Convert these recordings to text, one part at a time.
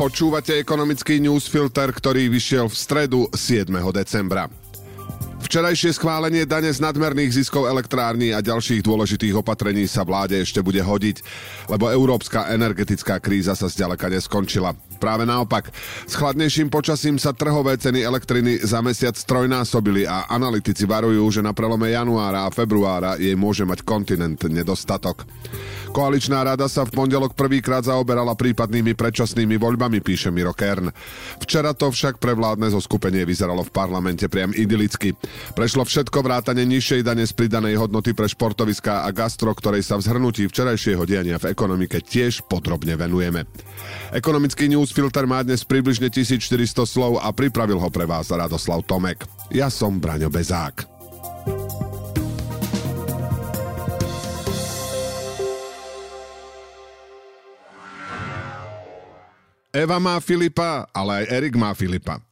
Počúvate ekonomický newsfilter, ktorý vyšiel v stredu 7. decembra. Včerajšie schválenie dane z nadmerných ziskov elektrární a ďalších dôležitých opatrení sa vláde ešte bude hodiť, lebo európska energetická kríza sa zďaleka neskončila. Práve naopak, s chladnejším počasím sa trhové ceny elektriny za mesiac trojnásobili a analytici varujú, že na prelome januára a februára jej môže mať kontinent nedostatok. Koaličná rada sa v pondelok prvýkrát zaoberala prípadnými predčasnými voľbami, píše Miro Kern. Včera to však pre vládne zoskupenie vyzeralo v parlamente priam idylicky. Prešlo všetko vrátane nižšej dane z pridanej hodnoty pre športoviská a gastro, ktorej sa v zhrnutí včerajšieho diania v ekonomike tiež podrobne venujeme. Ekonomický newsfilter má dnes približne 1400 slov a pripravil ho pre vás Radoslav Tomek. Ja som Braňo Bezák. Eva má Filipa, ale aj Erik má Filipa.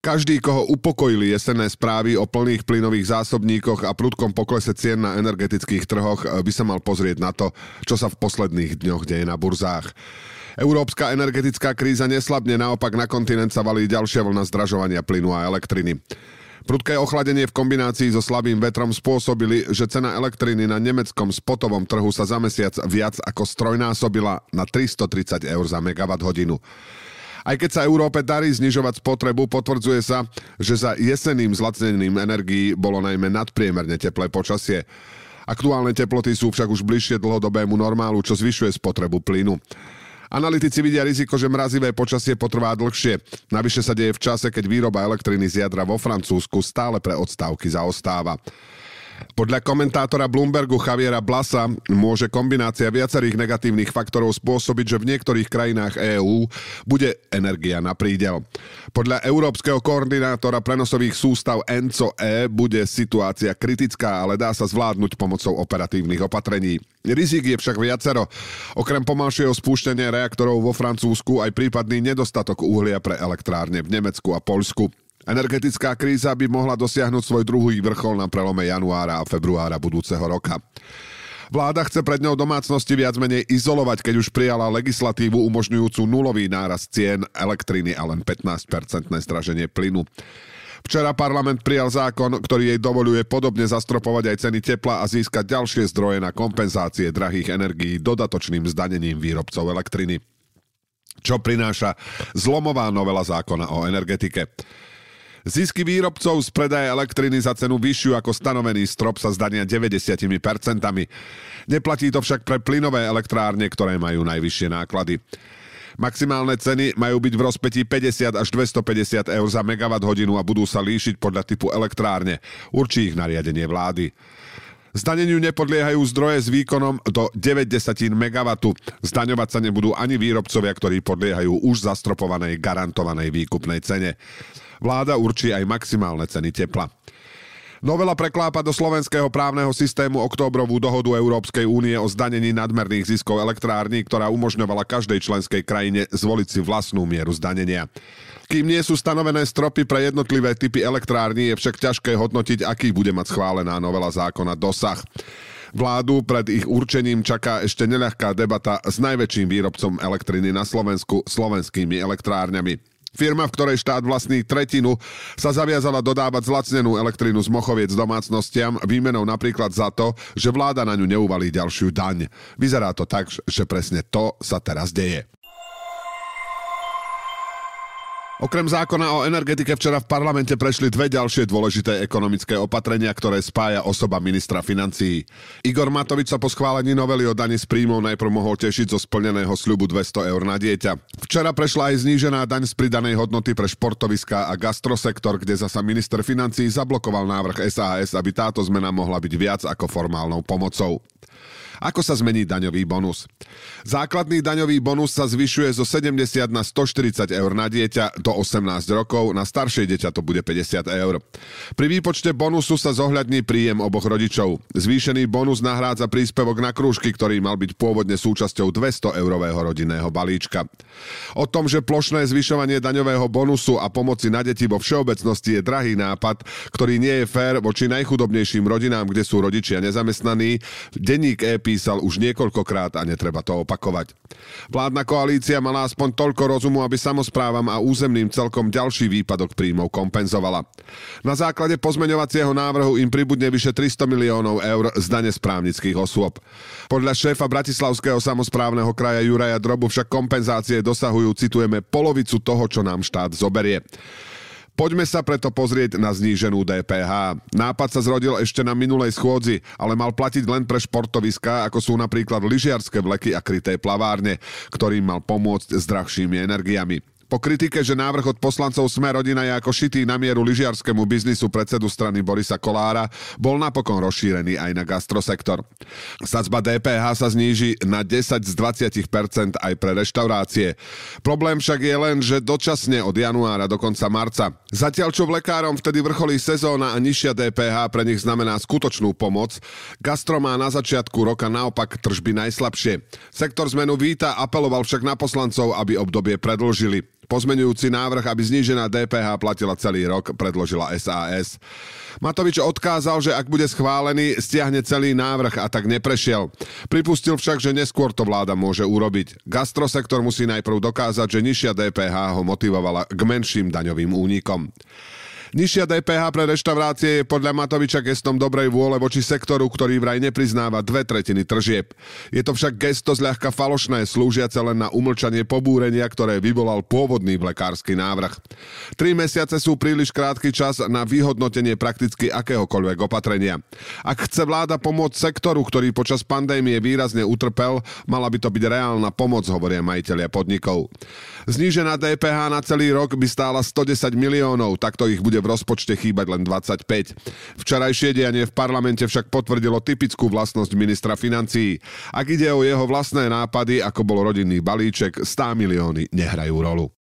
každý, koho upokojili jesenné správy o plných plynových zásobníkoch a prudkom poklese cien na energetických trhoch, by sa mal pozrieť na to, čo sa v posledných dňoch deje na burzách. Európska energetická kríza neslabne, naopak na kontinent sa valí ďalšia vlna zdražovania plynu a elektriny. Prudké ochladenie v kombinácii so slabým vetrom spôsobili, že cena elektriny na nemeckom spotovom trhu sa za mesiac viac ako strojnásobila na 330 eur za megawatt hodinu. Aj keď sa Európe darí znižovať spotrebu, potvrdzuje sa, že za jeseným zlacnením energií bolo najmä nadpriemerne teplé počasie. Aktuálne teploty sú však už bližšie dlhodobému normálu, čo zvyšuje spotrebu plynu. Analytici vidia riziko, že mrazivé počasie potrvá dlhšie. Navyše sa deje v čase, keď výroba elektriny z jadra vo Francúzsku stále pre odstávky zaostáva. Podľa komentátora Bloombergu Javiera Blasa môže kombinácia viacerých negatívnych faktorov spôsobiť, že v niektorých krajinách EÚ bude energia na prídel. Podľa európskeho koordinátora prenosových sústav ENCO-E bude situácia kritická, ale dá sa zvládnuť pomocou operatívnych opatrení. Rizik je však viacero. Okrem pomalšieho spúštenia reaktorov vo Francúzsku aj prípadný nedostatok uhlia pre elektrárne v Nemecku a Poľsku. Energetická kríza by mohla dosiahnuť svoj druhý vrchol na prelome januára a februára budúceho roka. Vláda chce pred ňou domácnosti viac menej izolovať, keď už prijala legislatívu umožňujúcu nulový náraz cien elektriny a len 15-percentné zdraženie plynu. Včera parlament prijal zákon, ktorý jej dovoluje podobne zastropovať aj ceny tepla a získať ďalšie zdroje na kompenzácie drahých energií dodatočným zdanením výrobcov elektriny. Čo prináša zlomová novela zákona o energetike. Zisky výrobcov z predaja elektriny za cenu vyššiu ako stanovený strop sa zdania 90%. Neplatí to však pre plynové elektrárne, ktoré majú najvyššie náklady. Maximálne ceny majú byť v rozpetí 50 až 250 eur za megawatt hodinu a budú sa líšiť podľa typu elektrárne. Určí ich nariadenie vlády. Zdaneniu nepodliehajú zdroje s výkonom do 90 MW. Zdaňovať sa nebudú ani výrobcovia, ktorí podliehajú už zastropovanej garantovanej výkupnej cene. Vláda určí aj maximálne ceny tepla. Novela preklápa do slovenského právneho systému októbrovú dohodu Európskej únie o zdanení nadmerných ziskov elektrární, ktorá umožňovala každej členskej krajine zvoliť si vlastnú mieru zdanenia. Kým nie sú stanovené stropy pre jednotlivé typy elektrární, je však ťažké hodnotiť, aký bude mať schválená novela zákona dosah. Vládu pred ich určením čaká ešte neľahká debata s najväčším výrobcom elektriny na Slovensku, slovenskými elektrárňami. Firma, v ktorej štát vlastní tretinu, sa zaviazala dodávať zlacnenú elektrinu z Mochoviec domácnostiam výmenou napríklad za to, že vláda na ňu neuvalí ďalšiu daň. Vyzerá to tak, že presne to sa teraz deje. Okrem zákona o energetike včera v parlamente prešli dve ďalšie dôležité ekonomické opatrenia, ktoré spája osoba ministra financií. Igor Matovič sa po schválení novely o dani z príjmov najprv mohol tešiť zo splneného sľubu 200 eur na dieťa. Včera prešla aj znížená daň z pridanej hodnoty pre športoviská a gastrosektor, kde zasa minister financií zablokoval návrh SAS, aby táto zmena mohla byť viac ako formálnou pomocou. Ako sa zmení daňový bonus? Základný daňový bonus sa zvyšuje zo 70 na 140 eur na dieťa do 18 rokov, na staršie dieťa to bude 50 eur. Pri výpočte bonusu sa zohľadní príjem oboch rodičov. Zvýšený bonus nahrádza príspevok na krúžky, ktorý mal byť pôvodne súčasťou 200 eurového rodinného balíčka. O tom, že plošné zvyšovanie daňového bonusu a pomoci na deti vo všeobecnosti je drahý nápad, ktorý nie je fér voči najchudobnejším rodinám, kde sú rodičia nezamestnaní, denník E písal už niekoľkokrát a netreba to opakovať. Vládna koalícia mala aspoň toľko rozumu, aby samozprávam a územným celkom ďalší výpadok príjmov kompenzovala. Na základe pozmeňovacieho návrhu im pribudne vyše 300 miliónov eur z dane správnických osôb. Podľa šéfa Bratislavského samozprávneho kraja Juraja Drobu však kompenzácie dosahujú, citujeme, polovicu toho, čo nám štát zoberie. Poďme sa preto pozrieť na zníženú DPH. Nápad sa zrodil ešte na minulej schôdzi, ale mal platiť len pre športoviská, ako sú napríklad lyžiarske vleky a kryté plavárne, ktorým mal pomôcť s drahšími energiami. Po kritike, že návrh od poslancov Sme rodina je ako šitý na mieru lyžiarskému biznisu predsedu strany Borisa Kolára, bol napokon rozšírený aj na gastrosektor. Sadzba DPH sa zníži na 10 z 20% aj pre reštaurácie. Problém však je len, že dočasne od januára do konca marca. Zatiaľ čo lekárom vtedy vrcholí sezóna a nižšia DPH pre nich znamená skutočnú pomoc, gastro má na začiatku roka naopak tržby najslabšie. Sektor zmenu víta apeloval však na poslancov, aby obdobie predlžili. Pozmenujúci návrh, aby znížená DPH platila celý rok, predložila SAS. Matovič odkázal, že ak bude schválený, stiahne celý návrh a tak neprešiel. Pripustil však, že neskôr to vláda môže urobiť. Gastrosektor musí najprv dokázať, že nižšia DPH ho motivovala k menším daňovým únikom. Nižšia DPH pre reštaurácie je podľa Matoviča gestom dobrej vôle voči sektoru, ktorý vraj nepriznáva dve tretiny tržieb. Je to však gesto zľahka falošné, slúžiace len na umlčanie pobúrenia, ktoré vyvolal pôvodný lekársky návrh. Tri mesiace sú príliš krátky čas na vyhodnotenie prakticky akéhokoľvek opatrenia. Ak chce vláda pomôcť sektoru, ktorý počas pandémie výrazne utrpel, mala by to byť reálna pomoc, hovoria majiteľia podnikov. Znížená DPH na celý rok by stála 110 miliónov, takto ich bude v rozpočte chýbať len 25. Včerajšie dianie v parlamente však potvrdilo typickú vlastnosť ministra financií. Ak ide o jeho vlastné nápady, ako bol rodinný balíček, 100 milióny nehrajú rolu.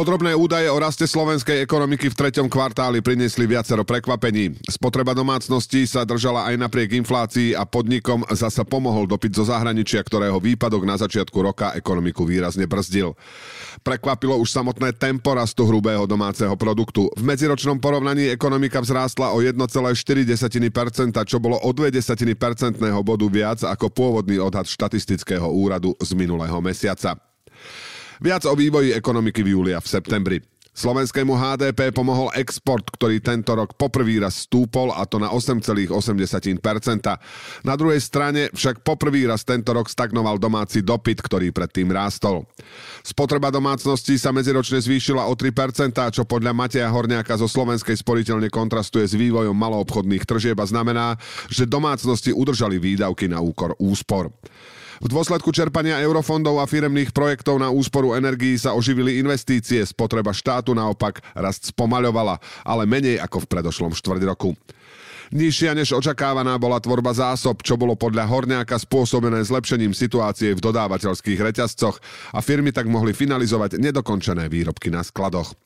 Podrobné údaje o raste slovenskej ekonomiky v treťom kvartáli priniesli viacero prekvapení. Spotreba domácností sa držala aj napriek inflácii a podnikom zasa pomohol dopyt zo zahraničia, ktorého výpadok na začiatku roka ekonomiku výrazne brzdil. Prekvapilo už samotné tempo rastu hrubého domáceho produktu. V medziročnom porovnaní ekonomika vzrástla o 1,4%, čo bolo o 0,2 percentného bodu viac ako pôvodný odhad štatistického úradu z minulého mesiaca. Viac o vývoji ekonomiky v júli a v septembri. Slovenskému HDP pomohol export, ktorý tento rok poprvý raz stúpol a to na 8,8%. Na druhej strane však poprvý raz tento rok stagnoval domáci dopyt, ktorý predtým rástol. Spotreba domácností sa medziročne zvýšila o 3%, čo podľa Mateja Horniaka zo Slovenskej sporiteľne kontrastuje s vývojom maloobchodných tržieb a znamená, že domácnosti udržali výdavky na úkor úspor. V dôsledku čerpania eurofondov a firemných projektov na úsporu energií sa oživili investície, spotreba štátu naopak rast spomaľovala, ale menej ako v predošlom štvrť roku. Nižšia než očakávaná bola tvorba zásob, čo bolo podľa Horňáka spôsobené zlepšením situácie v dodávateľských reťazcoch a firmy tak mohli finalizovať nedokončené výrobky na skladoch.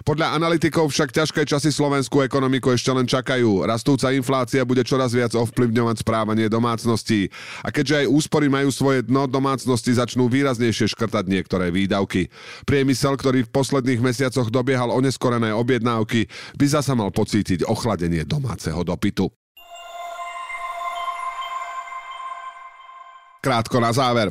Podľa analytikov však ťažké časy slovenskú ekonomiku ešte len čakajú. Rastúca inflácia bude čoraz viac ovplyvňovať správanie domácností. A keďže aj úspory majú svoje dno, domácnosti začnú výraznejšie škrtať niektoré výdavky. Priemysel, ktorý v posledných mesiacoch dobiehal oneskorené objednávky, by zasa mal pocítiť ochladenie domáceho dopytu. Krátko na záver.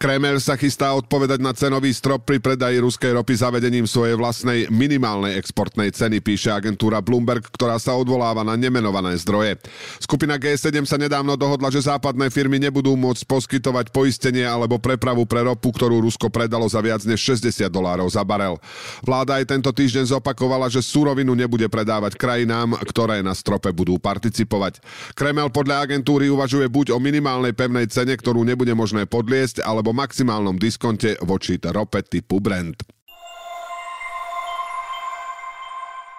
Kreml sa chystá odpovedať na cenový strop pri predaji ruskej ropy zavedením svojej vlastnej minimálnej exportnej ceny, píše agentúra Bloomberg, ktorá sa odvoláva na nemenované zdroje. Skupina G7 sa nedávno dohodla, že západné firmy nebudú môcť poskytovať poistenie alebo prepravu pre ropu, ktorú Rusko predalo za viac než 60 dolárov za barel. Vláda aj tento týždeň zopakovala, že surovinu nebude predávať krajinám, ktoré na strope budú participovať. Kreml podľa agentúry uvažuje buď o minimálnej pevnej cene, ktorú nebude možné podliesť, alebo maximálnom diskonte voči rope typu Brent.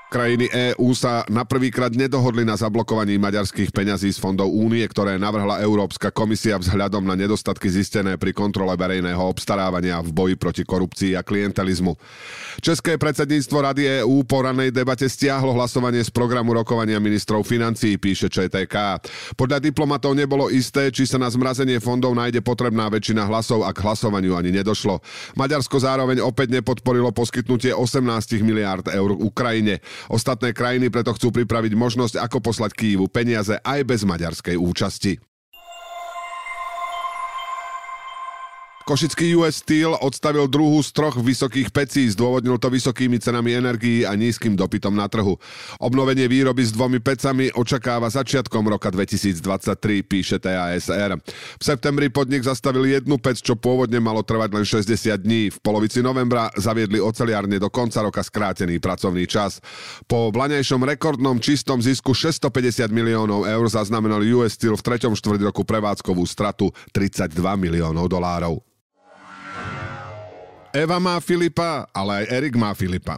Krajiny EÚ sa na prvýkrát nedohodli na zablokovaní maďarských peňazí z fondov únie, ktoré navrhla Európska komisia vzhľadom na nedostatky zistené pri kontrole verejného obstarávania v boji proti korupcii a klientelizmu. České predsedníctvo Rady EÚ po ranej debate stiahlo hlasovanie z programu rokovania ministrov financií, píše ČTK. Podľa diplomatov nebolo isté, či sa na zmrazenie fondov nájde potrebná väčšina hlasov, ak hlasovaniu ani nedošlo. Maďarsko zároveň opäť nepodporilo poskytnutie 18 miliárd eur Ukrajine. Ostatné krajiny preto chcú pripraviť možnosť, ako poslať Kývu peniaze aj bez maďarskej účasti. Košický US Steel odstavil druhú z troch vysokých pecí, zdôvodnil to vysokými cenami energií a nízkym dopytom na trhu. Obnovenie výroby s dvomi pecami očakáva začiatkom roka 2023, píše TASR. V septembri podnik zastavil jednu pec, čo pôvodne malo trvať len 60 dní. V polovici novembra zaviedli oceliárne do konca roka skrátený pracovný čas. Po blanejšom rekordnom čistom zisku 650 miliónov eur zaznamenal US Steel v treťom štvrť roku prevádzkovú stratu 32 miliónov dolárov. Eva má Filipa, ale aj Erik má Filipa.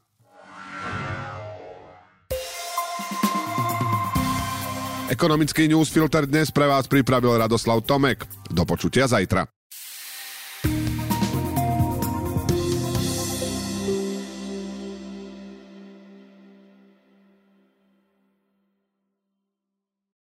Ekonomický newsfilter dnes pre vás pripravil Radoslav Tomek. Do počutia zajtra.